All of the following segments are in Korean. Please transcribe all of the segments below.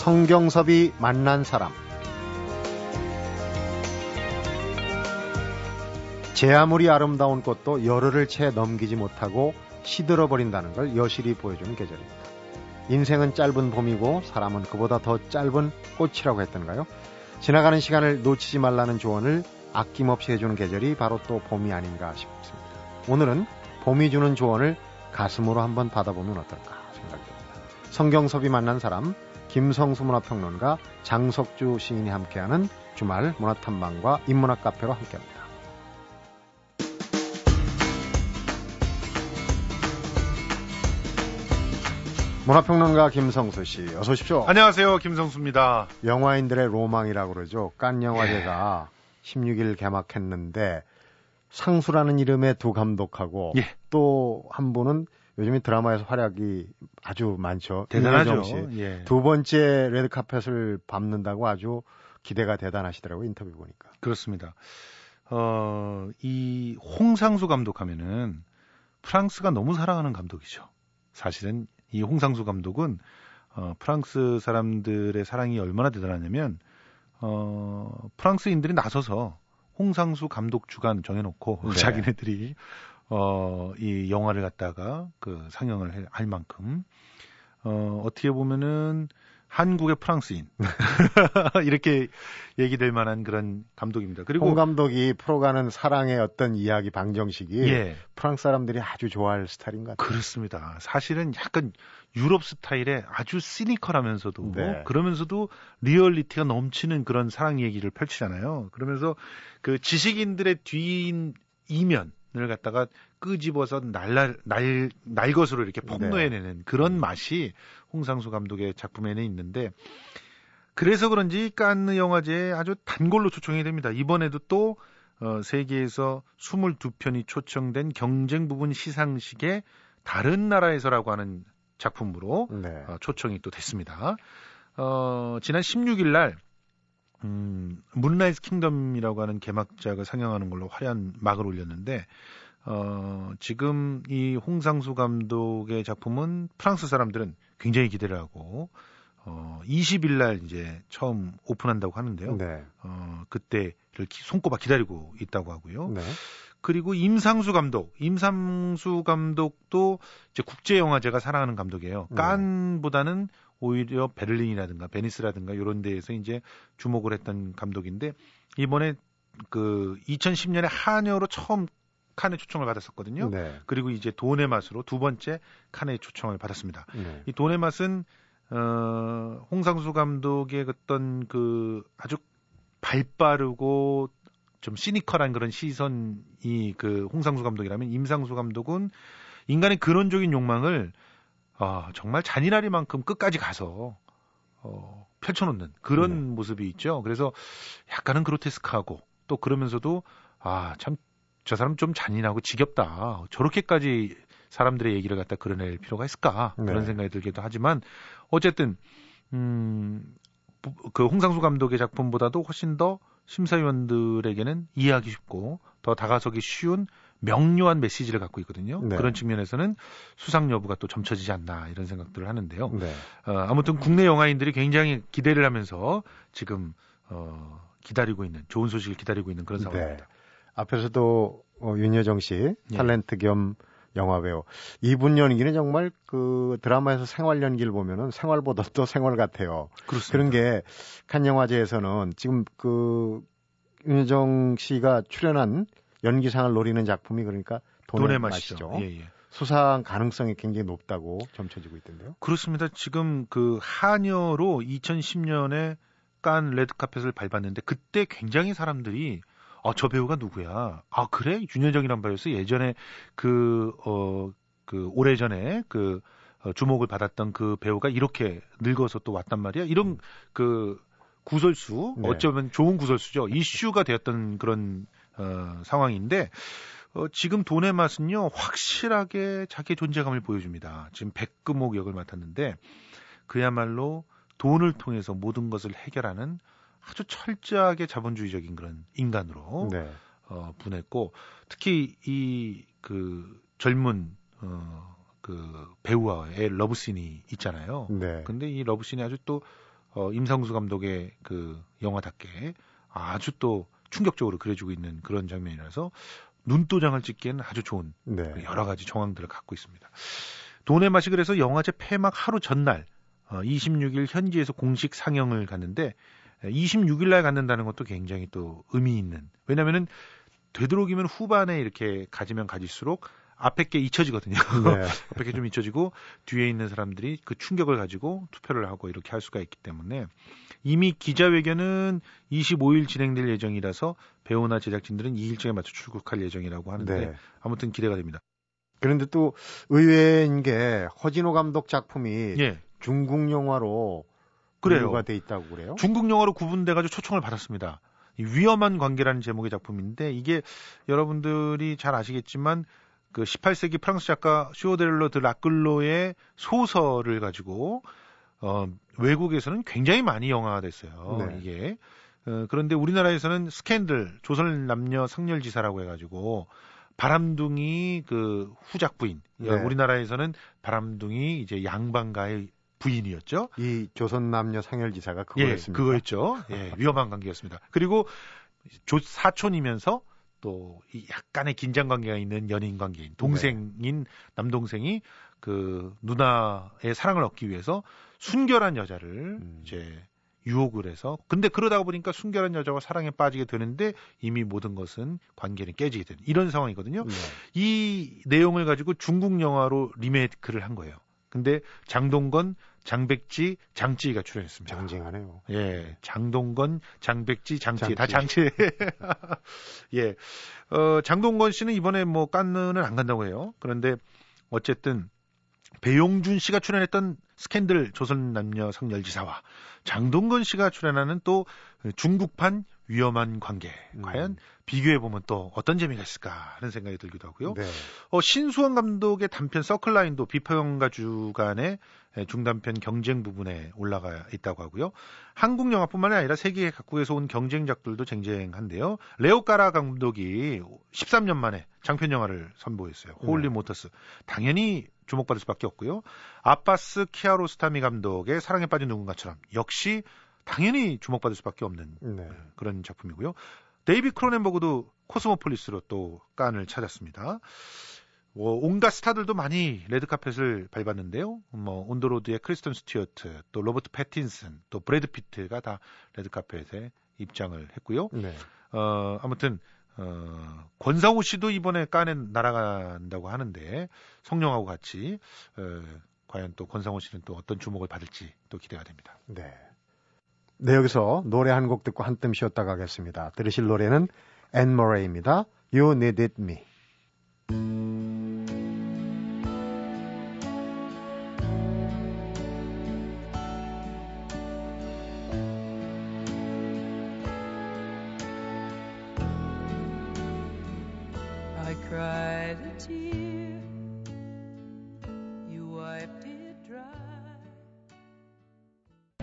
성경섭이 만난 사람 제 아무리 아름다운 꽃도 열흘을 채 넘기지 못하고 시들어 버린다는 걸 여실히 보여주는 계절입니다. 인생은 짧은 봄이고 사람은 그보다 더 짧은 꽃이라고 했던가요? 지나가는 시간을 놓치지 말라는 조언을 아낌없이 해주는 계절이 바로 또 봄이 아닌가 싶습니다. 오늘은 봄이 주는 조언을 가슴으로 한번 받아보면 어떨까 생각됩니다. 성경섭이 만난 사람 김성수 문화평론가 장석주 시인이 함께하는 주말 문화탐방과 인문학 카페로 함께합니다. 문화평론가 김성수 씨, 어서 오십시오. 안녕하세요, 김성수입니다. 영화인들의 로망이라고 그러죠. 깐 영화제가 예. 16일 개막했는데 상수라는 이름의 두 감독하고 예. 또한 분은 요즘에 드라마에서 활약이 아주 많죠. 대단하죠. 예. 두 번째 레드 카펫을 밟는다고 아주 기대가 대단하시더라고요. 인터뷰 보니까. 그렇습니다. 어, 이 홍상수 감독 하면은 프랑스가 너무 사랑하는 감독이죠. 사실은 이 홍상수 감독은 어, 프랑스 사람들의 사랑이 얼마나 대단하냐면 어, 프랑스인들이 나서서 홍상수 감독 주간 정해놓고 네. 자기네들이 어, 이 영화를 갖다가 그 상영을 할 만큼 어, 어떻게 보면은 한국의 프랑스인 이렇게 얘기될 만한 그런 감독입니다. 그리고 홍 감독이 풀어가는 사랑의 어떤 이야기 방정식이 예. 프랑스 사람들이 아주 좋아할 스타일인 것 같아요. 그렇습니다. 사실은 약간 유럽 스타일의 아주 시니컬하면서도 네. 그러면서도 리얼리티가 넘치는 그런 사랑 얘기를 펼치잖아요. 그러면서 그 지식인들의 뒤인 이면 을 갖다가 끄집어서 날날 날 날 것으로 이렇게 폭로해내는 네. 그런 맛이 홍상수 감독의 작품에는 있는데 그래서 그런지 깐느 영화제에 아주 단골로 초청이 됩니다. 이번에도 또 어, 세계에서 22편이 초청된 경쟁 부문 시상식에 다른 나라에서라고 하는 작품으로 네. 어, 초청이 또 됐습니다. 어, 지난 16일 날 음, 문라이즈 킹덤이라고 하는 개막작을 상영하는 걸로 화려한 막을 올렸는데 어, 지금 이 홍상수 감독의 작품은 프랑스 사람들은 굉장히 기대를 하고 어, 20일 날 이제 처음 오픈한다고 하는데요. 네. 어, 그때를 손꼽아 기다리고 있다고 하고요. 네. 그리고 임상수 감독, 임상수 감독도 이제 국제 영화제가 사랑하는 감독이에요. 네. 깐보다는 오히려 베를린이라든가 베니스라든가 이런 데에서 이제 주목을 했던 감독인데 이번에 그 2010년에 한여로 처음 칸의 초청을 받았었거든요. 네. 그리고 이제 돈의 맛으로 두 번째 칸의 초청을 받았습니다. 네. 이 돈의 맛은 어, 홍상수 감독의 어떤 그 아주 발빠르고 좀 시니컬한 그런 시선이 그 홍상수 감독이라면 임상수 감독은 인간의 근원적인 욕망을 어, 정말 잔인하리만큼 끝까지 가서 어, 펼쳐놓는 그런 네. 모습이 있죠. 그래서 약간은 그로테스크하고 또 그러면서도 아 참 저 사람 좀 잔인하고 지겹다. 저렇게까지 사람들의 얘기를 갖다 그려낼 필요가 있을까? 네. 그런 생각이 들기도 하지만 어쨌든 음, 그 홍상수 감독의 작품보다도 훨씬 더 심사위원들에게는 이해하기 쉽고 더 다가서기 쉬운 명료한 메시지를 갖고 있거든요. 네. 그런 측면에서는 수상 여부가 또 점쳐지지 않나 이런 생각들을 하는데요. 네. 어, 아무튼 국내 영화인들이 굉장히 기대를 하면서 지금 어, 기다리고 있는 좋은 소식을 기다리고 있는 그런 네. 상황입니다. 네. 앞에서도 어, 윤여정 씨 예. 탤런트 겸 영화 배우 이분 연기는 정말 그 드라마에서 생활 연기를 보면은 생활보다 또 생활 같아요. 그렇습니다. 그런 게 칸 영화제에서는 지금 그 윤여정 씨가 출연한 연기상을 노리는 작품이 그러니까 돈의, 돈의 맛이죠. 예, 예. 수상 가능성이 굉장히 높다고 점쳐지고 있던데요. 그렇습니다. 지금 그 한여로 2010년에 깐 레드카펫을 밟았는데 그때 굉장히 사람들이 아, 저 배우가 누구야? 아, 그래? 윤여정이란 배우였어? 예전에 그, 어, 그, 오래전에 그, 어, 주목을 받았던 그 배우가 이렇게 늙어서 또 왔단 말이야? 이런 그 구설수, 네. 어쩌면 좋은 구설수죠. 이슈가 되었던 그런, 어, 상황인데, 어, 지금 돈의 맛은요, 확실하게 자기 존재감을 보여줍니다. 지금 백금옥 역을 맡았는데, 그야말로 돈을 통해서 모든 것을 해결하는 아주 철저하게 자본주의적인 그런 인간으로 네. 어, 분했고 특히 이 그 젊은 어, 그 배우와의 러브씬이 있잖아요. 네. 근데 이 러브씬이 아주 또 어, 임상수 감독의 그 영화답게 아주 또 충격적으로 그려주고 있는 그런 장면이라서 눈도장을 찍기에는 아주 좋은 네. 그 여러 가지 정황들을 갖고 있습니다. 돈의 맛이 그래서 영화제 폐막 하루 전날 어, 26일 현지에서 공식 상영을 갔는데 26일 날 갖는다는 것도 굉장히 또 의미 있는 왜냐면은 되도록이면 후반에 이렇게 가지면 가질수록 앞에 게 잊혀지거든요. 네. 앞에 게 좀 잊혀지고 뒤에 있는 사람들이 그 충격을 가지고 투표를 하고 이렇게 할 수가 있기 때문에 이미 기자회견은 25일 진행될 예정이라서 배우나 제작진들은 이 일정에 맞춰 출국할 예정이라고 하는데 네. 아무튼 기대가 됩니다. 그런데 또 의외인 게 허진호 감독 작품이 예. 중국 영화로 그래요. 가돼 있다고 그래요? 중국 영화로 구분돼 가지고 초청을 받았습니다. 위험한 관계라는 제목의 작품인데 이게 여러분들이 잘 아시겠지만 그 18세기 프랑스 작가 쇼데를로 드 라클로의 소설을 가지고 어 외국에서는 굉장히 많이 영화화됐어요. 네. 이게 어, 그런데 우리나라에서는 스캔들 조선 남녀 상렬지사라고 해가지고 바람둥이 그 후작 부인 네. 우리나라에서는 바람둥이 이제 양반가의 부인이었죠. 이 조선 남녀 상열지사가 그거였습니다. 예, 그거였죠. 예, 위험한 관계였습니다. 그리고 조 사촌이면서 또이 약간의 긴장 관계가 있는 연인 관계인 동생인 네. 남동생이 그 누나의 사랑을 얻기 위해서 순결한 여자를 음. 이제 유혹을 해서 근데 그러다 보니까 순결한 여자와 사랑에 빠지게 되는데 이미 모든 것은 관계는 깨지게 되는 이런 상황이거든요. 네. 이 내용을 가지고 중국 영화로 리메이크를 한 거예요. 근데 장동건, 장백지, 장찌가 출연했습니다. 장쟁하네요. 예, 장동건, 장백지, 장찌, 장찌. 다 장찌. 예, 어, 장동건 씨는 이번에 뭐 깐느는 안 간다고 해요. 그런데 어쨌든 배용준 씨가 출연했던 스캔들 조선 남녀 상렬지사와 장동건 씨가 출연하는 또 중국판 위험한 관계. 음. 과연 비교해 보면 또 어떤 재미가 있을까 하는 생각이 들기도 하고요. 네. 어, 신수원 감독의 단편 서클라인도 비평가 주간의 중단편 경쟁 부문에 올라가 있다고 하고요. 한국 영화뿐만 아니라 세계 각국에서 온 경쟁작들도 쟁쟁한데요. 레오 까라 감독이 13년 만에 장편 영화를 선보였어요. 홀리 네. 모터스. 당연히 주목받을 수밖에 없고요. 압바스 키아로스타미 감독의 사랑에 빠진 누군가처럼 역시 당연히 주목받을 수밖에 없는 네. 그런 작품이고요. 데이비드 크로넨버그도 Cosmopolis로 또 칸을 찾았습니다. 뭐 온갖 스타들도 많이 레드카펫을 밟았는데요. 뭐 On the Road의 크리스턴 스튜어트, 또 로버트 패틴슨, 또 브래드 피트가 다 레드카펫에 입장을 했고요. 네. 어 아무튼 어 권상우 씨도 이번에 칸에 날아간다고 하는데 성룡하고 같이 어, 과연 또 권상우 씨는 또 어떤 주목을 받을지 또 기대가 됩니다. 네. 네, 여기서 노래 한 곡 듣고 한뜸 쉬었다 가겠습니다. 들으실 노래는 앤 머레이입니다. You Needed Me.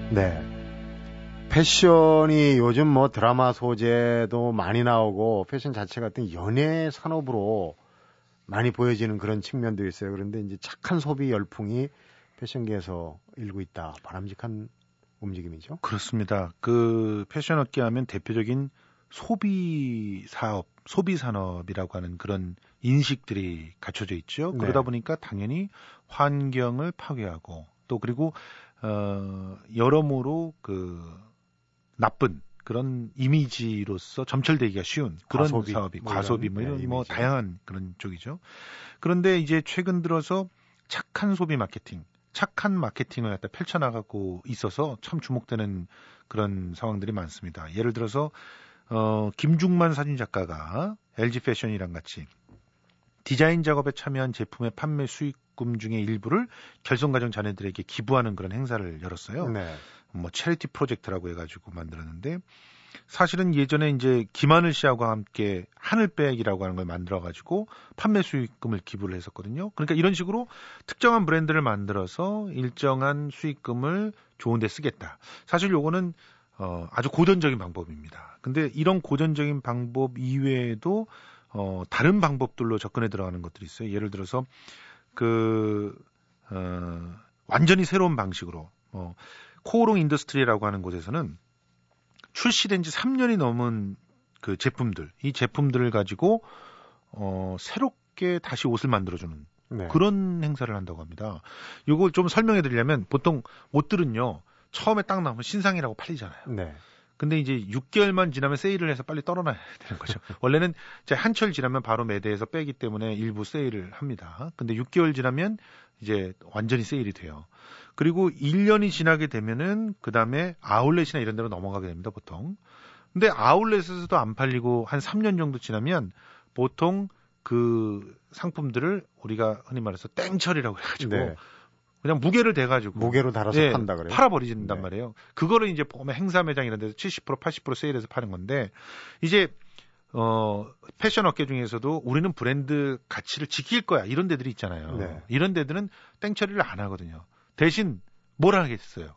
네. 패션이 요즘 뭐 드라마 소재도 많이 나오고 패션 자체가 어떤 연예 산업으로 많이 보여지는 그런 측면도 있어요. 그런데 이제 착한 소비 열풍이 패션계에서 일고 있다. 바람직한 움직임이죠. 그렇습니다. 그 패션 업계 하면 대표적인 소비 사업, 소비 산업이라고 하는 그런 인식들이 갖춰져 있죠. 네. 그러다 보니까 당연히 환경을 파괴하고 또 그리고 어 여러모로 그 나쁜 그런 이미지로서 점철되기가 쉬운 그런 과소비, 사업이 뭐 과소비 뭐 이런 네, 뭐 다양한 그런 쪽이죠. 그런데 이제 최근 들어서 착한 소비 마케팅, 착한 마케팅을 갖다 펼쳐나가고 있어서 참 주목되는 그런 상황들이 많습니다. 예를 들어서 어 김중만 사진 작가가 LG 패션이랑 같이 디자인 작업에 참여한 제품의 판매 수익금 중의 일부를 결손 가정 자녀들에게 기부하는 그런 행사를 열었어요. 네. 뭐 체리티 프로젝트라고 해가지고 만들었는데 사실은 예전에 이제 김하늘 씨하고 함께 하늘백이라고 하는 걸 만들어가지고 판매 수익금을 기부를 했었거든요. 그러니까 이런 식으로 특정한 브랜드를 만들어서 일정한 수익금을 좋은 데 쓰겠다. 사실 요거는 어, 아주 고전적인 방법입니다. 근데 이런 고전적인 방법 이외에도 어, 다른 방법들로 접근해 들어가는 것들이 있어요. 예를 들어서 그 어, 완전히 새로운 방식으로 어, 코오롱 인더스트리라고 하는 곳에서는 출시된 지 3년이 넘은 그 제품들, 이 제품들을 가지고 어 새롭게 다시 옷을 만들어주는 네. 그런 행사를 한다고 합니다. 이걸 좀 설명해 드리려면 보통 옷들은요 처음에 딱 나오면 신상이라고 팔리잖아요. 네. 근데 이제 6개월만 지나면 세일을 해서 빨리 떨어놔야 되는 거죠. 원래는 이제 한철 지나면 바로 매대에서 빼기 때문에 일부 세일을 합니다. 근데 6개월 지나면 이제 완전히 세일이 돼요. 그리고 1년이 지나게 되면은 그 다음에 아울렛이나 이런 데로 넘어가게 됩니다, 보통. 근데 아울렛에서도 안 팔리고 한 3년 정도 지나면 보통 그 상품들을 우리가 흔히 말해서 땡처리라고 해가지고 네. 그냥 무게를 대가지고 무게로 달아서 네, 판다 그래요. 팔아버리진단 네. 말이에요. 그거를 이제 보면 행사 매장 이런 데서 70% 80% 세일해서 파는 건데 이제 어 패션 업계 중에서도 우리는 브랜드 가치를 지킬 거야 이런 데들이 있잖아요. 네. 이런 데들은 땡처리를 안 하거든요. 대신 뭘 하겠어요?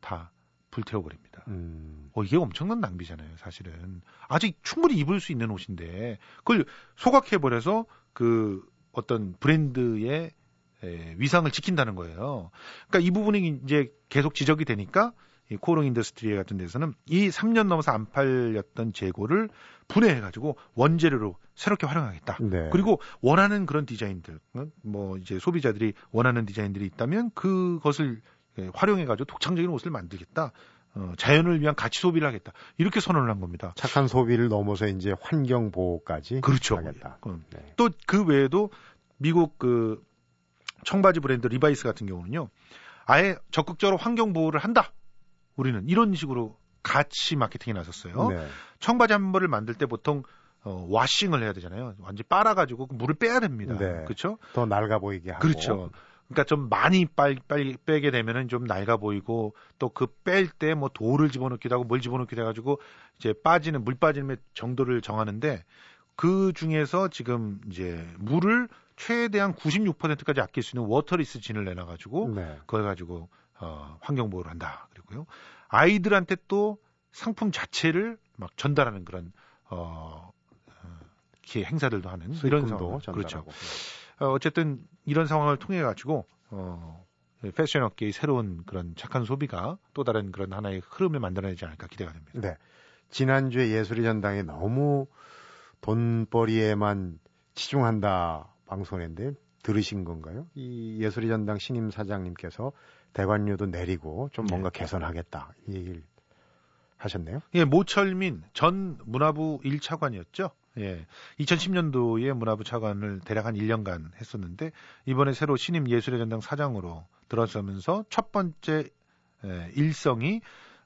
다 불태워버립니다. 음. 어, 이게 엄청난 낭비잖아요, 사실은. 아직 충분히 입을 수 있는 옷인데, 그걸 소각해버려서 그 어떤 브랜드의 에, 위상을 지킨다는 거예요. 그러니까 이 부분이 이제 계속 지적이 되니까 이 코오롱 인더스트리 같은 데서는 이 3년 넘어서 안 팔렸던 재고를 분해해가지고 원재료로 새롭게 활용하겠다. 네. 그리고 원하는 그런 디자인들, 어? 뭐 이제 소비자들이 원하는 디자인들이 있다면 그것을 예, 활용해가지고 독창적인 옷을 만들겠다. 어, 자연을 위한 가치 소비를 하겠다. 이렇게 선언을 한 겁니다. 착한 소비를 넘어서 이제 환경 보호까지 그렇죠. 하겠다. 어, 네. 또 그 외에도 미국 그 청바지 브랜드 리바이스 같은 경우는요. 아예 적극적으로 환경 보호를 한다. 우리는 이런 식으로 가치 마케팅에 나섰어요. 네. 청바지 한 벌을 만들 때 보통 어, washing을 해야 되잖아요. 완전히 빨아가지고 그 물을 빼야 됩니다. 네. 그렇죠? 더 낡아 보이게 하고. 그렇죠. 그러니까 좀 많이 빨리, 빨리 빼게 되면은 좀 낡아 보이고 또 그 뺄 때 뭐 돌을 집어넣기도 하고 뭘 집어넣기도 해가지고 이제 빠지는 물 빠짐의 정도를 정하는데 그 중에서 지금 이제 물을 최대한 96%까지 아낄 수 있는 waterless jean을 내놔 가지고 네. 그걸 가지고 어, 환경 보호를 한다. 그리고요 아이들한테 또 상품 자체를 막 전달하는 그런 어, 어 기회 행사들도 하는 이런 상황 그렇죠. 어, 어쨌든 이런 상황을 통해 가지고 어, 패션 업계의 새로운 그런 착한 소비가 또 다른 그런 하나의 흐름을 만들어내지 않을까 기대가 됩니다. 네. 지난주에 예술의 전당에 너무 돈벌이에만 치중한다 방송했는데 들으신 건가요? 이 예술의 전당 신임 사장님께서 대관료도 내리고 좀 네. 뭔가 네. 개선하겠다 이 얘기를 하셨네요. 예, 모철민 전 문화부 1차관이었죠. 예. 2010년도에 문화부 차관을 대략 한 1년간 했었는데 이번에 새로 신임 예술의 전당 사장으로 들어서면서 첫 번째 에, 일성이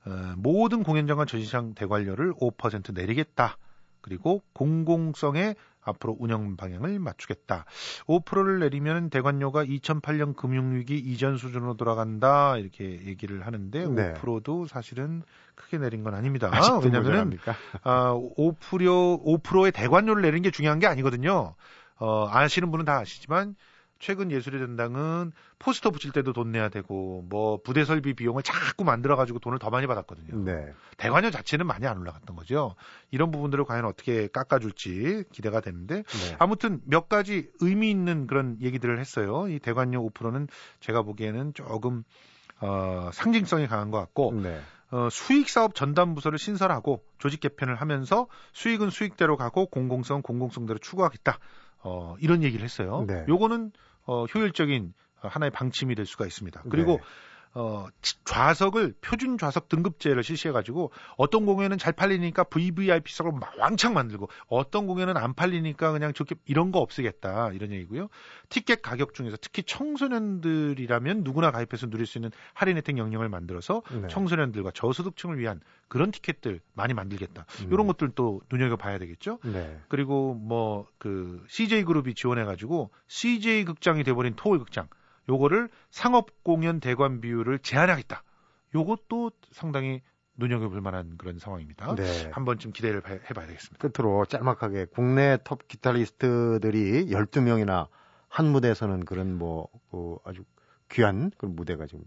어, 모든 공연장과 전시장 대관료를 5% 내리겠다. 그리고 공공성에 앞으로 운영 방향을 맞추겠다. 5%를 내리면 대관료가 2008년 금융위기 이전 수준으로 돌아간다 이렇게 얘기를 하는데 네. 5%도 사실은 크게 내린 건 아닙니다. 왜냐하면 아, 5% 5%의 대관료를 내리는 게 중요한 게 아니거든요. 어, 아시는 분은 다 아시지만 최근 예술의 전당은 포스터 붙일 때도 돈 내야 되고 뭐 부대 설비 비용을 자꾸 만들어 가지고 돈을 더 많이 받았거든요. 네. 대관료 자체는 많이 안 올라갔던 거죠. 이런 부분들을 과연 어떻게 깎아줄지 기대가 되는데 네. 아무튼 몇 가지 의미 있는 그런 얘기들을 했어요. 이 대관료 5%는 제가 보기에는 조금 어, 상징성이 강한 것 같고 네. 어, 수익 사업 전담 부서를 신설하고 조직 개편을 하면서 수익은 수익대로 가고 공공성 공공성대로 추구하겠다. 어, 이런 얘기를 했어요. 네. 요거는 어, 효율적인 하나의 방침이 될 수가 있습니다. 그리고 네. 어, 좌석을 표준 좌석 등급제를 실시해가지고 어떤 공연은 잘 팔리니까 VVIP석을 왕창 만들고 어떤 공연은 안 팔리니까 그냥 좋게 이런 거 없애겠다 이런 얘기고요. 티켓 가격 중에서 특히 청소년들이라면 누구나 가입해서 누릴 수 있는 할인 혜택 영역을 만들어서 네. 청소년들과 저소득층을 위한 그런 티켓들 많이 만들겠다. 음. 이런 것들도 눈여겨 봐야 되겠죠. 네. 그리고 뭐 그 CJ 그룹이 지원해가지고 CJ 극장이 돼버린 토울 극장. 요거를 상업 공연 대관 비율을 제한하겠다. 요것도 상당히 눈여겨볼 만한 그런 상황입니다. 네. 한 번쯤 기대를 해봐야 되겠습니다. 끝으로 짤막하게 국내 톱 기타리스트들이 12명이나 한 무대에서는 그런 뭐, 그 아주 귀한 그런 무대가 지금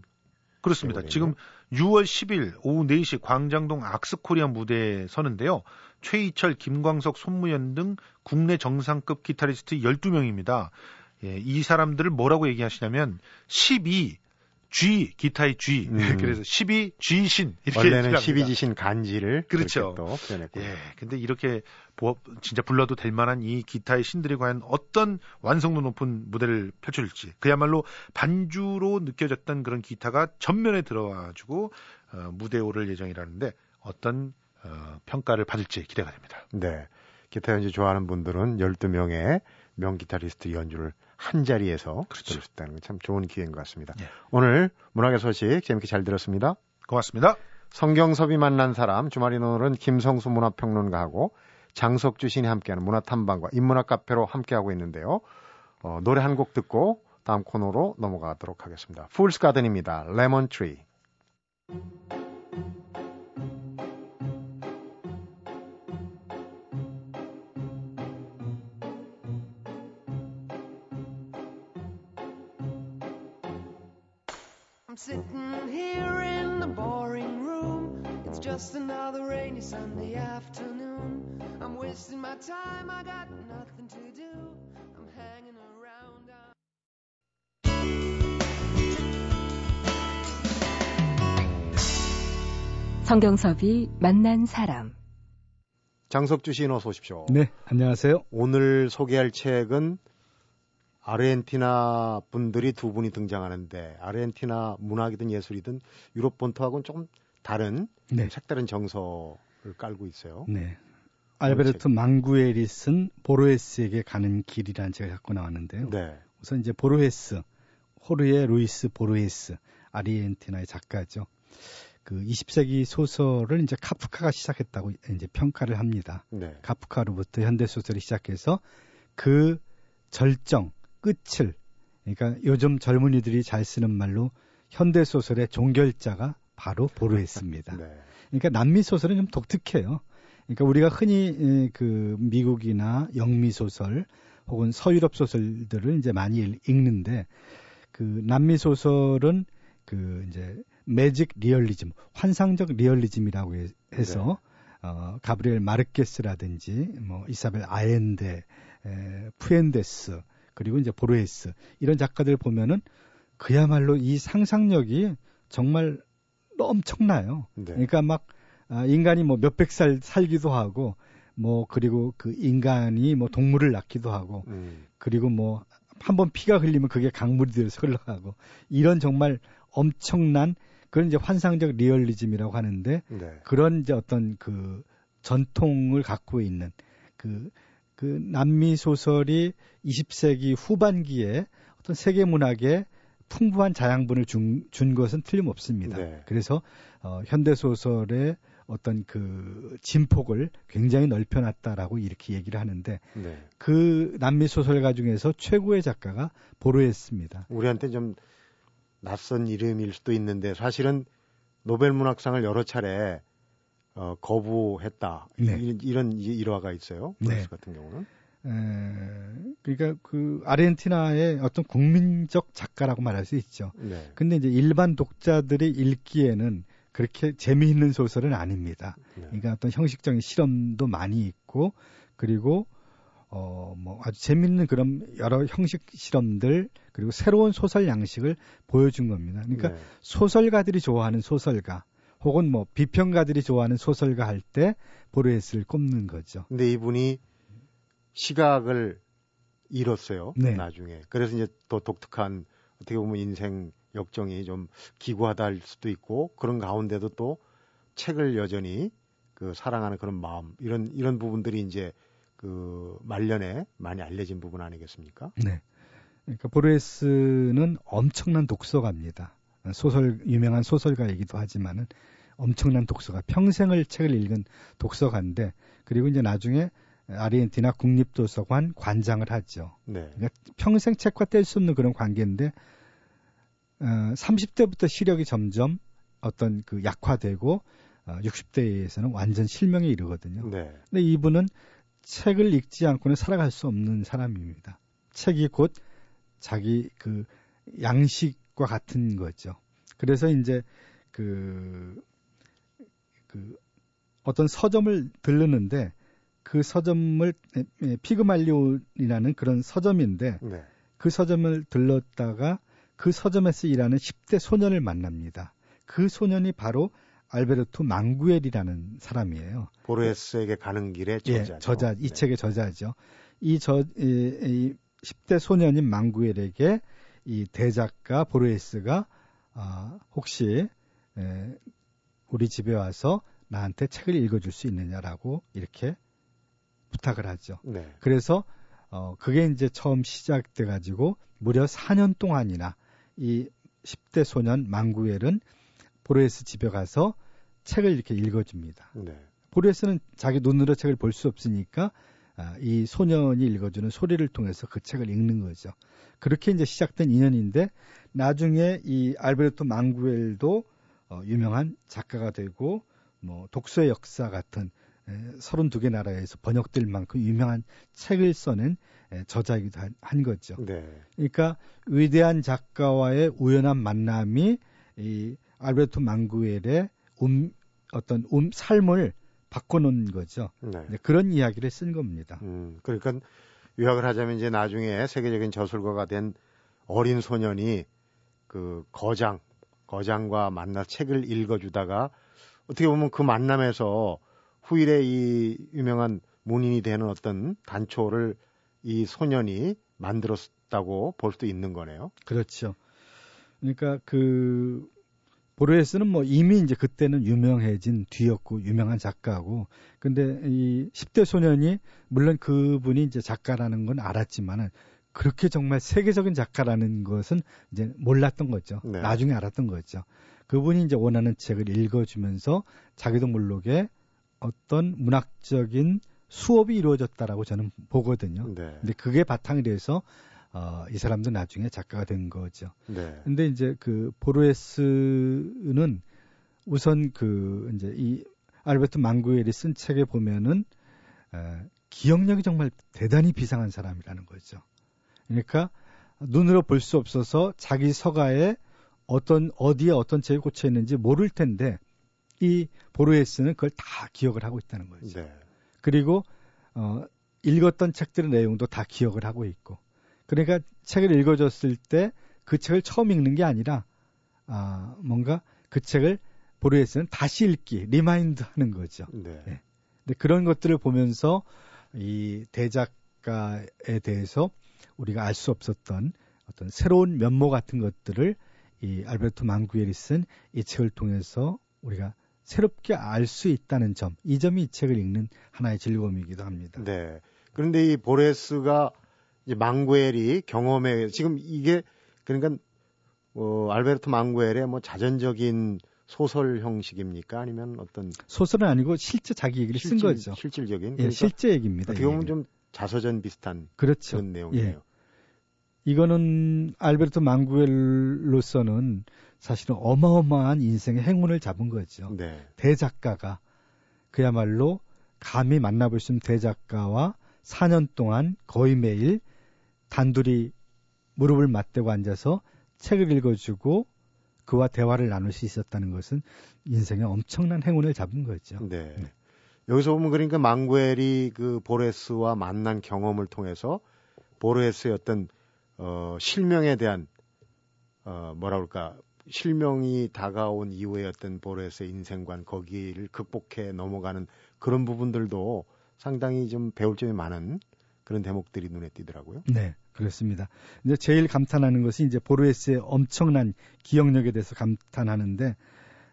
그렇습니다. 지금 6월 10일 오후 4시 광장동 악스코리아 무대에 서는데요. 최희철, 김광석, 손무연 등 국내 정상급 기타리스트 12명입니다. 예, 이 사람들을 뭐라고 얘기하시냐면 12 G 기타의 G 음. 그래서 12 G신 이렇게 원래는 12지신 간지를 그렇죠. 또 표현했고 예, 근데 이렇게 진짜 불러도 될 만한 이 기타의 신들이 과연 어떤 완성도 높은 무대를 펼칠지 그야말로 반주로 느껴졌던 그런 기타가 전면에 들어와가지고 어, 무대에 오를 예정이라는데 어떤 어, 평가를 받을지 기대가 됩니다. 네. 기타 연주 좋아하는 분들은 12명의 명기타리스트 연주를 한 자리에서 그렇죠. 들을 수 있다는 건 참 좋은 기회인 것 같습니다. 네. 오늘 문화계 소식 재밌게 잘 들었습니다. 고맙습니다. 성경섭이 만난 사람 주말인 오늘은 김성수 문화평론가하고 장석주 시인이 함께하는 문화탐방과 인문학 카페로 함께하고 있는데요. 어, 노래 한 곡 듣고 다음 코너로 넘어가도록 하겠습니다. Fool's Garden입니다. Lemon Tree. I'm sitting here in the boring room. It's just another rainy Sunday afternoon. I'm wasting my time, I got nothing to do. I'm hanging around. 성경섭이 만난 사람. 장석주 씨 어서 오십시오. 네, 안녕하세요. 오늘 소개할 책은 아르헨티나 분들이 두 분이 등장하는데 아르헨티나 문학이든 예술이든 유럽 본토하고는 조금 다른 네. 색다른 정서를 깔고 있어요. 네. 알베르토 망구에리 쓴 보로헤스에게 가는 길이라는 책을 갖고 나왔는데요. 네. 우선 이제 보로헤스, 호르에 루이스 보로헤스, 아르헨티나의 작가죠. 그 20세기 소설을 이제 카프카가 시작했다고 이제 평가를 합니다. 네. 카프카로부터 현대 소설이 시작해서 그 절정, 끝을 그러니까 요즘 젊은이들이 잘 쓰는 말로 현대 소설의 종결자가 바로 보르헤스입니다. 네. 그러니까 남미 소설은 좀 독특해요. 그러니까 우리가 흔히 그 미국이나 영미 소설 혹은 서유럽 소설들을 이제 많이 읽는데 그 남미 소설은 그 이제 magic realism, 환상적 리얼리즘이라고 해서 네. 어 가브리엘 마르케스라든지 뭐 이사벨 아엔데, 에, 푸엔데스 그리고 이제 보르헤스 이런 작가들 보면은 그야말로 이 상상력이 정말 엄청나요. 네. 그러니까 막 아, 인간이 뭐 몇백 살 살기도 하고 뭐 그리고 그 인간이 뭐 동물을 낳기도 하고 음. 그리고 뭐 한 번 피가 흘리면 그게 강물이 되어서 흘러가고 이런 정말 엄청난 그런 이제 환상적 리얼리즘이라고 하는데 네. 그런 이제 어떤 그 전통을 갖고 있는 그 그 남미 소설이 20세기 후반기에 어떤 세계 문학에 풍부한 자양분을 준, 준 것은 틀림없습니다. 네. 그래서 어, 현대 소설의 어떤 그 진폭을 굉장히 넓혀놨다라고 이렇게 얘기를 하는데 네. 그 남미 소설가 중에서 최고의 작가가 보르했습니다. 우리한테 좀 낯선 이름일 수도 있는데 사실은 노벨 문학상을 여러 차례 어, 거부했다. 네. 이, 이런 일화가 있어요. 프랑스 네. 같은 경우는. 에, 그러니까 그 아르헨티나의 어떤 국민적 작가라고 말할 수 있죠. 네. 근데 이제 일반 독자들이 읽기에는 그렇게 재미있는 소설은 아닙니다. 네. 그러니까 어떤 형식적인 실험도 많이 있고 그리고 어, 뭐 아주 재밌는 그런 여러 형식 실험들 그리고 새로운 소설 양식을 보여준 겁니다. 그러니까 네. 소설가들이 좋아하는 소설가 혹은 뭐 비평가들이 좋아하는 소설가 할 때 보르헤스를 꼽는 거죠. 근데 이분이 시각을 잃었어요. 네. 나중에. 그래서 이제 더 독특한 어떻게 보면 인생 역정이 좀 기구하다 할 수도 있고 그런 가운데도 또 책을 여전히 그 사랑하는 그런 마음 이런 이런 부분들이 이제 그 말년에 많이 알려진 부분 아니겠습니까? 네. 그러니까 보르헤스는 엄청난 독서가입니다. 소설 유명한 소설가이기도 하지만은 엄청난 독서가 평생을 책을 읽은 독서가인데 그리고 이제 나중에 아르헨티나 국립도서관 관장을 하죠. 네. 그러니까 평생 책과 뗄 수 없는 그런 관계인데 어, 30대부터 시력이 점점 어떤 그 약화되고 어, 60대에서는 완전 실명에 이르거든요. 네. 근데 이분은 책을 읽지 않고는 살아갈 수 없는 사람입니다. 책이 곧 자기 그 양식과 같은 거죠. 그래서 이제 그, 그 어떤 서점을 들르는데 그 서점을 피그말리온이라는 그런 서점인데 네. 그 서점을 들렀다가 그 서점에서 일하는 10대 소년을 만납니다. 그 소년이 바로 알베르토 망구엘이라는 사람이에요. 보르헤스에게 가는 길에 저자. 예, 저자, 이 네. 책의 저자죠. 이 저, 이, 이 10대 소년인 망구엘에게 이 대작가 보르헤스가 아, 혹시 에, 우리 집에 와서 나한테 책을 읽어줄 수 있느냐라고 이렇게 부탁을 하죠. 네. 그래서 어, 그게 이제 처음 시작돼 가지고 무려 4년 동안이나 이 10대 소년 망구엘은 보르헤스 집에 가서 책을 이렇게 읽어줍니다. 네. 보르헤스는 자기 눈으로 책을 볼 수 없으니까 아, 이 소년이 읽어주는 소리를 통해서 그 책을 읽는 거죠. 그렇게 이제 시작된 인연인데 나중에 이 알베르토 망구엘도 어, 유명한 작가가 되고 뭐 독서의 역사 같은 32개 나라에서 번역될 만큼 유명한 책을 써낸 저자이기도 한, 거죠. 네. 그러니까 위대한 작가와의 우연한 만남이 이 알베르토 망구엘의 음, 어떤 음, 삶을 바꿔놓은 거죠. 네. 그런 이야기를 쓴 겁니다. 음, 그러니까 요약을 하자면 이제 나중에 세계적인 저술가가 된 어린 소년이 그 거장, 거장과 만나 책을 읽어주다가 어떻게 보면 그 만남에서 후일에 이 유명한 문인이 되는 어떤 단초를 이 소년이 만들었다고 볼 수도 있는 거네요. 그렇죠. 그러니까 그 보르헤스는 뭐 이미 이제 그때는 유명해진 뒤였고 유명한 작가고 근데 이 10대 소년이 물론 그분이 이제 작가라는 건 알았지만은 그렇게 정말 세계적인 작가라는 것은 이제 몰랐던 거죠. 네. 나중에 알았던 거죠. 그분이 이제 원하는 책을 읽어주면서 자기도 모르게 어떤 문학적인 수업이 이루어졌다라고 저는 보거든요. 네. 근데 그게 바탕이 돼서 어, 이 사람도 나중에 작가가 된 거죠. 네. 근데 이제 그 보르헤스는 우선 그 이제 이 알베르토 망구엘이 쓴 책에 보면은 에, 기억력이 정말 대단히 비상한 사람이라는 거죠. 그러니까 눈으로 볼 수 없어서 자기 서가에 어떤 어디에 어떤 책이 꽂혀 있는지 모를 텐데 이 보르헤스는 그걸 다 기억을 하고 있다는 거죠. 네. 그리고 어 읽었던 책들의 내용도 다 기억을 하고 있고 그러니까 책을 읽어줬을 때 그 책을 처음 읽는 게 아니라 아 뭔가 그 책을 보르헤스는 다시 읽기 remind 하는 거죠. 네. 네. 근데 그런 것들을 보면서 이 대작가에 대해서 우리가 알 수 없었던 어떤 새로운 면모 같은 것들을 이 알베르토 망구엘이 쓴 이 책을 통해서 우리가 새롭게 알 수 있다는 점, 이 점이 이 책을 읽는 하나의 즐거움이기도 합니다. 네. 그런데 이 보르헤스가 이제 망구엘이 경험에 지금 이게 그러니까 어, 알베르토 망구엘의 뭐 자전적인 소설 형식입니까? 아니면 어떤 소설은 아니고 실제 자기 얘기를 실질, 쓴 거죠. 실질적인. 예, 그러니까 실제 얘기입니다. 어떻게 보면 좀 자서전 비슷한 그렇죠. 그런 내용이에요. 예. 이거는 알베르토 망구엘로서는 사실은 어마어마한 인생의 행운을 잡은 거죠. 네. 대작가가 그야말로 감히 만나볼 수 있는 대작가와 4년 동안 거의 매일 단둘이 무릎을 맞대고 앉아서 책을 읽어주고 그와 대화를 나눌 수 있었다는 것은 인생의 엄청난 행운을 잡은 거죠. 네. 네. 여기서 보면 그러니까 망구엘이 그 보레스와 만난 경험을 통해서 보레스의 어떤 어, 실명에 대한 어, 뭐라 그럴까 실명이 다가온 이후의 어떤 보레스의 인생관 거기를 극복해 넘어가는 그런 부분들도 상당히 좀 배울 점이 많은 그런 대목들이 눈에 띄더라고요. 네, 그렇습니다. 이제 제일 감탄하는 것이 이제 보르헤스의 엄청난 기억력에 대해서 감탄하는데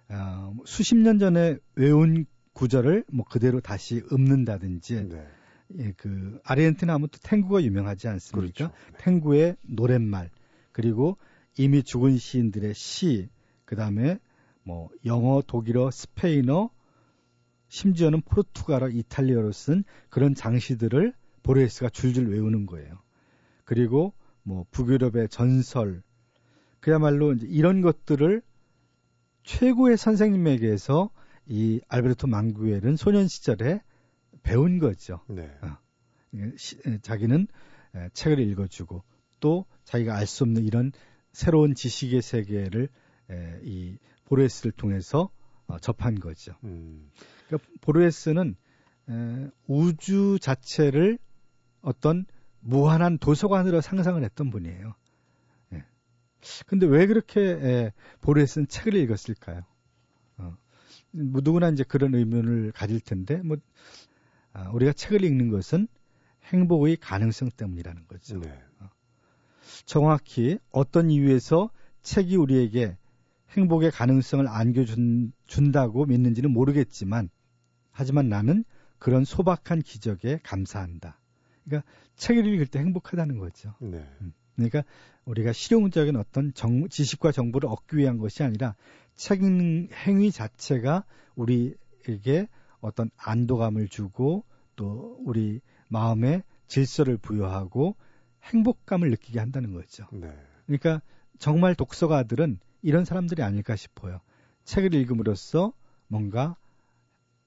어, 수십 년 전에 외운 구절을 뭐 그대로 다시 읊는다든지 네. 예, 그 아르헨티나 하면 또 탱구가 유명하지 않습니까? 그렇죠. 네. 탱구의 노랫말 그리고 이미 죽은 시인들의 시, 그 다음에 뭐 영어, 독일어, 스페인어, 심지어는 포르투갈어, 이탈리아로 쓴 그런 장시들을 보레스가 줄줄 외우는 거예요. 그리고 뭐 북유럽의 전설, 그야말로 이제 이런 것들을 최고의 선생님에게서 이 알베르토 망구엘은 소년 시절에 배운 거죠. 네. 어. 시, 자기는 책을 읽어주고 또 자기가 알 수 없는 이런 새로운 지식의 세계를 에, 이 보르헤스를 통해서 어, 접한 거죠. 음. 그러니까 보르헤스는 에, 우주 자체를 어떤 무한한 도서관으로 상상을 했던 분이에요. 예. 근데 왜 그렇게 에, 보레스는 책을 읽었을까요? 어, 뭐 누구나 이제 그런 의문을 가질 텐데 뭐 아, 우리가 책을 읽는 것은 행복의 가능성 때문이라는 거죠. 네. 어. 정확히 어떤 이유에서 책이 우리에게 행복의 가능성을 안겨준다고 믿는지는 모르겠지만 하지만 나는 그런 소박한 기적에 감사한다. 그러니까 책을 읽을 때 행복하다는 거죠. 네. 음. 그러니까 우리가 실용적인 어떤 정, 지식과 정보를 얻기 위한 것이 아니라 책 읽는 행위 자체가 우리에게 어떤 안도감을 주고 또 우리 마음에 질서를 부여하고 행복감을 느끼게 한다는 거죠. 네. 그러니까 정말 독서가들은 이런 사람들이 아닐까 싶어요. 책을 읽음으로써 뭔가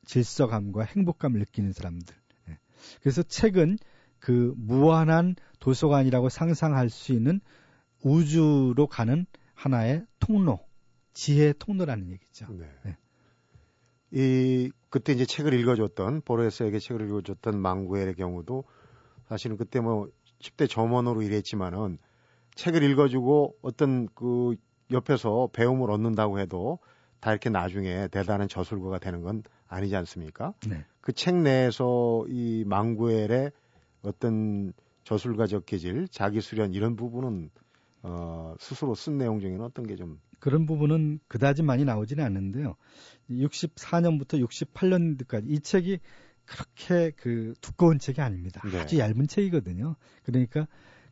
질서감과 행복감을 느끼는 사람들. 예. 그래서 책은 그 무한한 도서관이라고 상상할 수 있는 우주로 가는 하나의 통로, 지혜의 통로라는 얘기죠. 네. 네. 이 그때 이제 책을 읽어줬던 보레스에게 책을 읽어줬던 망구엘의 경우도 사실은 그때 뭐 10대 점원으로 일했지만은 책을 읽어주고 어떤 그 옆에서 배움을 얻는다고 해도 다 이렇게 나중에 대단한 저술가가 되는 건 아니지 않습니까? 네. 그책 내에서 이 망구엘의 어떤 저술가적 기질, 자기 수련 이런 부분은 어, 스스로 쓴 내용 중에는 어떤 게 좀 그런 부분은 그다지 많이 나오지는 않는데요. 64년부터 68년까지 이 책이 그렇게 그 두꺼운 책이 아닙니다. 네. 아주 얇은 책이거든요. 그러니까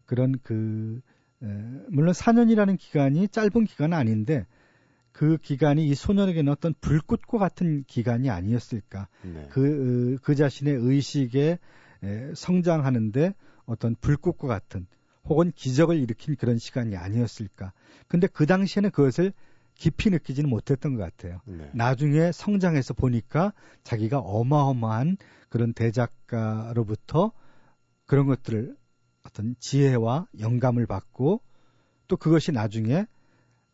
그런 그 에, 물론 4년이라는 기간이 짧은 기간은 아닌데 그 기간이 이 소년에게는 어떤 불꽃과 같은 기간이 아니었을까. 네. 그, 그 자신의 의식에 에, 성장하는데 어떤 불꽃과 같은 혹은 기적을 일으킨 그런 시간이 아니었을까. 근데 그 당시에는 그것을 깊이 느끼지는 못했던 것 같아요. 네. 나중에 성장해서 보니까 자기가 어마어마한 그런 대작가로부터 그런 것들을 어떤 지혜와 영감을 받고 또 그것이 나중에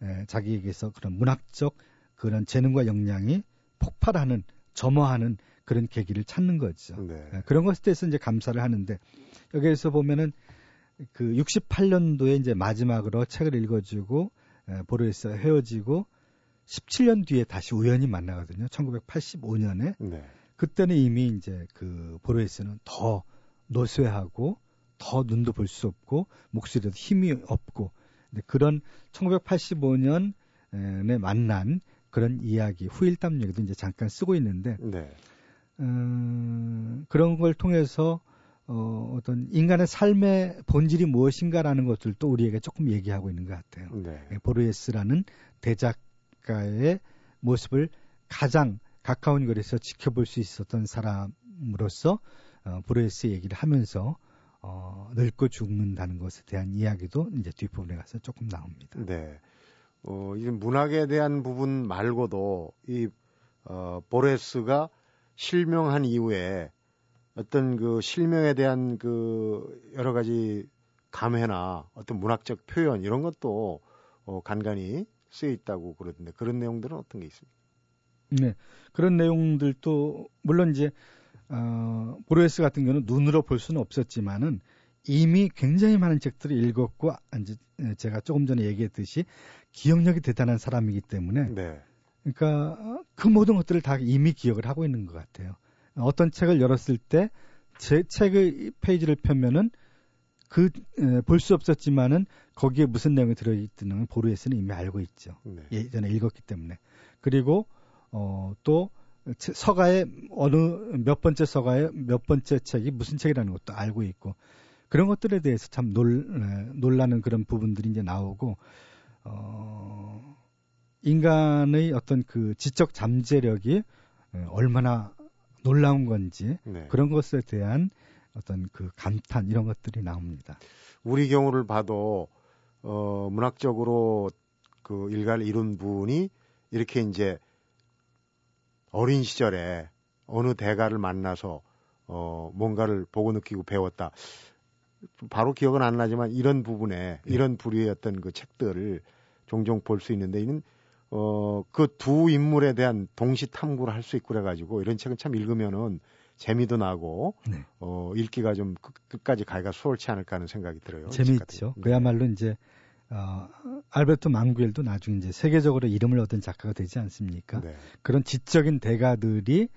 에, 자기에게서 그런 문학적 그런 재능과 역량이 폭발하는 점화하는 그런 계기를 찾는 거죠. 네. 에, 그런 것에 대해서 이제 감사를 하는데 여기에서 보면은 그 68년도에 이제 마지막으로 책을 읽어주고 에, 보르에스 헤어지고 17년 뒤에 다시 우연히 만나거든요. 1985년에 네. 그때는 이미 이제 그 보르에스는 더 노쇠하고 더 눈도 볼 수 없고 목소리도 힘이 없고 그런 1985년에 만난 그런 이야기 후일담 얘기도 이제 잠깐 쓰고 있는데 네. 음, 그런 걸 통해서 어, 어떤 인간의 삶의 본질이 무엇인가라는 것들도 우리에게 조금 얘기하고 있는 것 같아요. 네. 예, 보르에스라는 대작가의 모습을 가장 가까운 거리에서 지켜볼 수 있었던 사람으로서 어, 보르에스 얘기를 하면서 어, 늙고 죽는다는 것에 대한 이야기도 이제 뒷부분에 가서 조금 나옵니다. 네. 어, 이 문학에 대한 부분 말고도 이 어, 보레스가 실명한 이후에 어떤 그 실명에 대한 그 여러 가지 감회나 어떤 문학적 표현 이런 것도 어, 간간히 쓰여 있다고 그러던데 그런 내용들은 어떤 게 있습니까? 네, 그런 내용들도 물론 이제 어, 보르헤스 같은 경우는 눈으로 볼 수는 없었지만은 이미 굉장히 많은 책들을 읽었고 이제 제가 조금 전에 얘기했듯이 기억력이 대단한 사람이기 때문에 네. 그러니까 그 모든 것들을 다 이미 기억을 하고 있는 것 같아요. 어떤 책을 열었을 때 제 책의 페이지를 펴면은 그 볼 수 없었지만은 거기에 무슨 내용이 들어 있는 보르에스는 이미 알고 있죠. 네. 예전에 읽었기 때문에. 그리고 어, 또 서가의 어느 몇 번째 서가의 몇 번째 책이 무슨 책이라는 것도 알고 있고 그런 것들에 대해서 참 놀, 놀라는 그런 부분들이 이제 나오고 어, 인간의 어떤 그 지적 잠재력이 얼마나 놀라운 건지 네. 그런 것에 대한 어떤 그 감탄 이런 것들이 나옵니다. 우리 경우를 봐도 어 문학적으로 그 일가를 이룬 분이 이렇게 이제 어린 시절에 어느 대가를 만나서 어 뭔가를 보고 느끼고 배웠다. 바로 기억은 안 나지만 이런 부분에 네. 이런 부류의 어떤 그 책들을 종종 볼 수 있는데 이는 어, 그 두 인물에 대한 동시 탐구를 할 수 있고 그래가지고 이런 책은 참 읽으면은 재미도 나고 네. 어, 읽기가 좀 끝, 까지 가기가 수월치 않을까 하는 생각이 들어요. 재미있죠. 네. 그야말로 이제 어, 알베르토 망구엘도 나중에 이제 세계적으로 이름을 얻은 작가가 되지 않습니까? 네. 그런 지적인 대가들이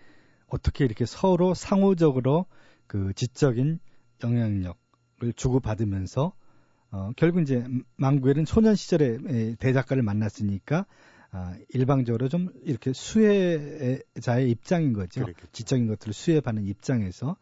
어떻게 이렇게 서로 상호적으로 그 지적인 영향력을 주고받으면서 어, 결국 이제 망구엘은 소년 시절에 대작가를 만났으니까 아, 일방적으로 좀 이렇게 수혜자의 입장인 거죠. 그렇겠죠. 지적인 것들을 수혜받는 입장에서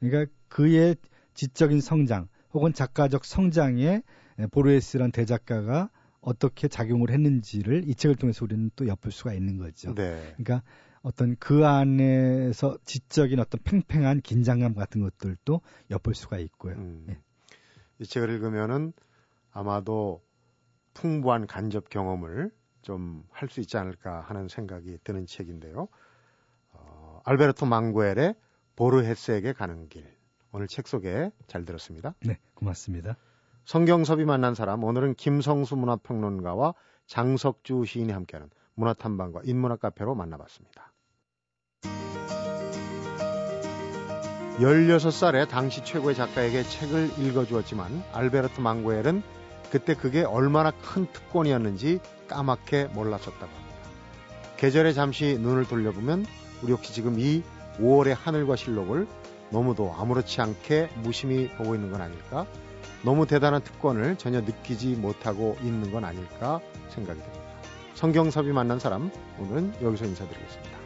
그러니까 그의 지적인 성장 혹은 작가적 성장에 보르헤스란 대작가가 어떻게 작용을 했는지를 이 책을 통해서 우리는 또 엿볼 수가 있는 거죠. 네. 그러니까 어떤 그 안에서 지적인 어떤 팽팽한 긴장감 같은 것들도 엿볼 수가 있고요. 음. 네. 이 책을 읽으면은 아마도 풍부한 간접 경험을 좀 할 수 있지 않을까 하는 생각이 드는 책인데요. 어, 알베르토 망구엘의 보르헤스에게 가는 길. 오늘 책 소개 잘 들었습니다. 네, 고맙습니다. 성경섭이 만난 사람 오늘은 김성수 문화평론가와 장석주 시인이 함께하는 문화탐방과 인문학 카페로 만나봤습니다. 16살에 당시 최고의 작가에게 책을 읽어주었지만 알베르트 망고엘은 그때 그게 얼마나 큰 특권이었는지 까맣게 몰랐었다고 합니다. 계절에 잠시 눈을 돌려보면 우리 혹시 지금 이 5월의 하늘과 실록을 너무도 아무렇지 않게 무심히 보고 있는 건 아닐까? 너무 대단한 특권을 전혀 느끼지 못하고 있는 건 아닐까 생각이 듭니다. 성경섭이 만난 사람 오늘은 여기서 인사드리겠습니다.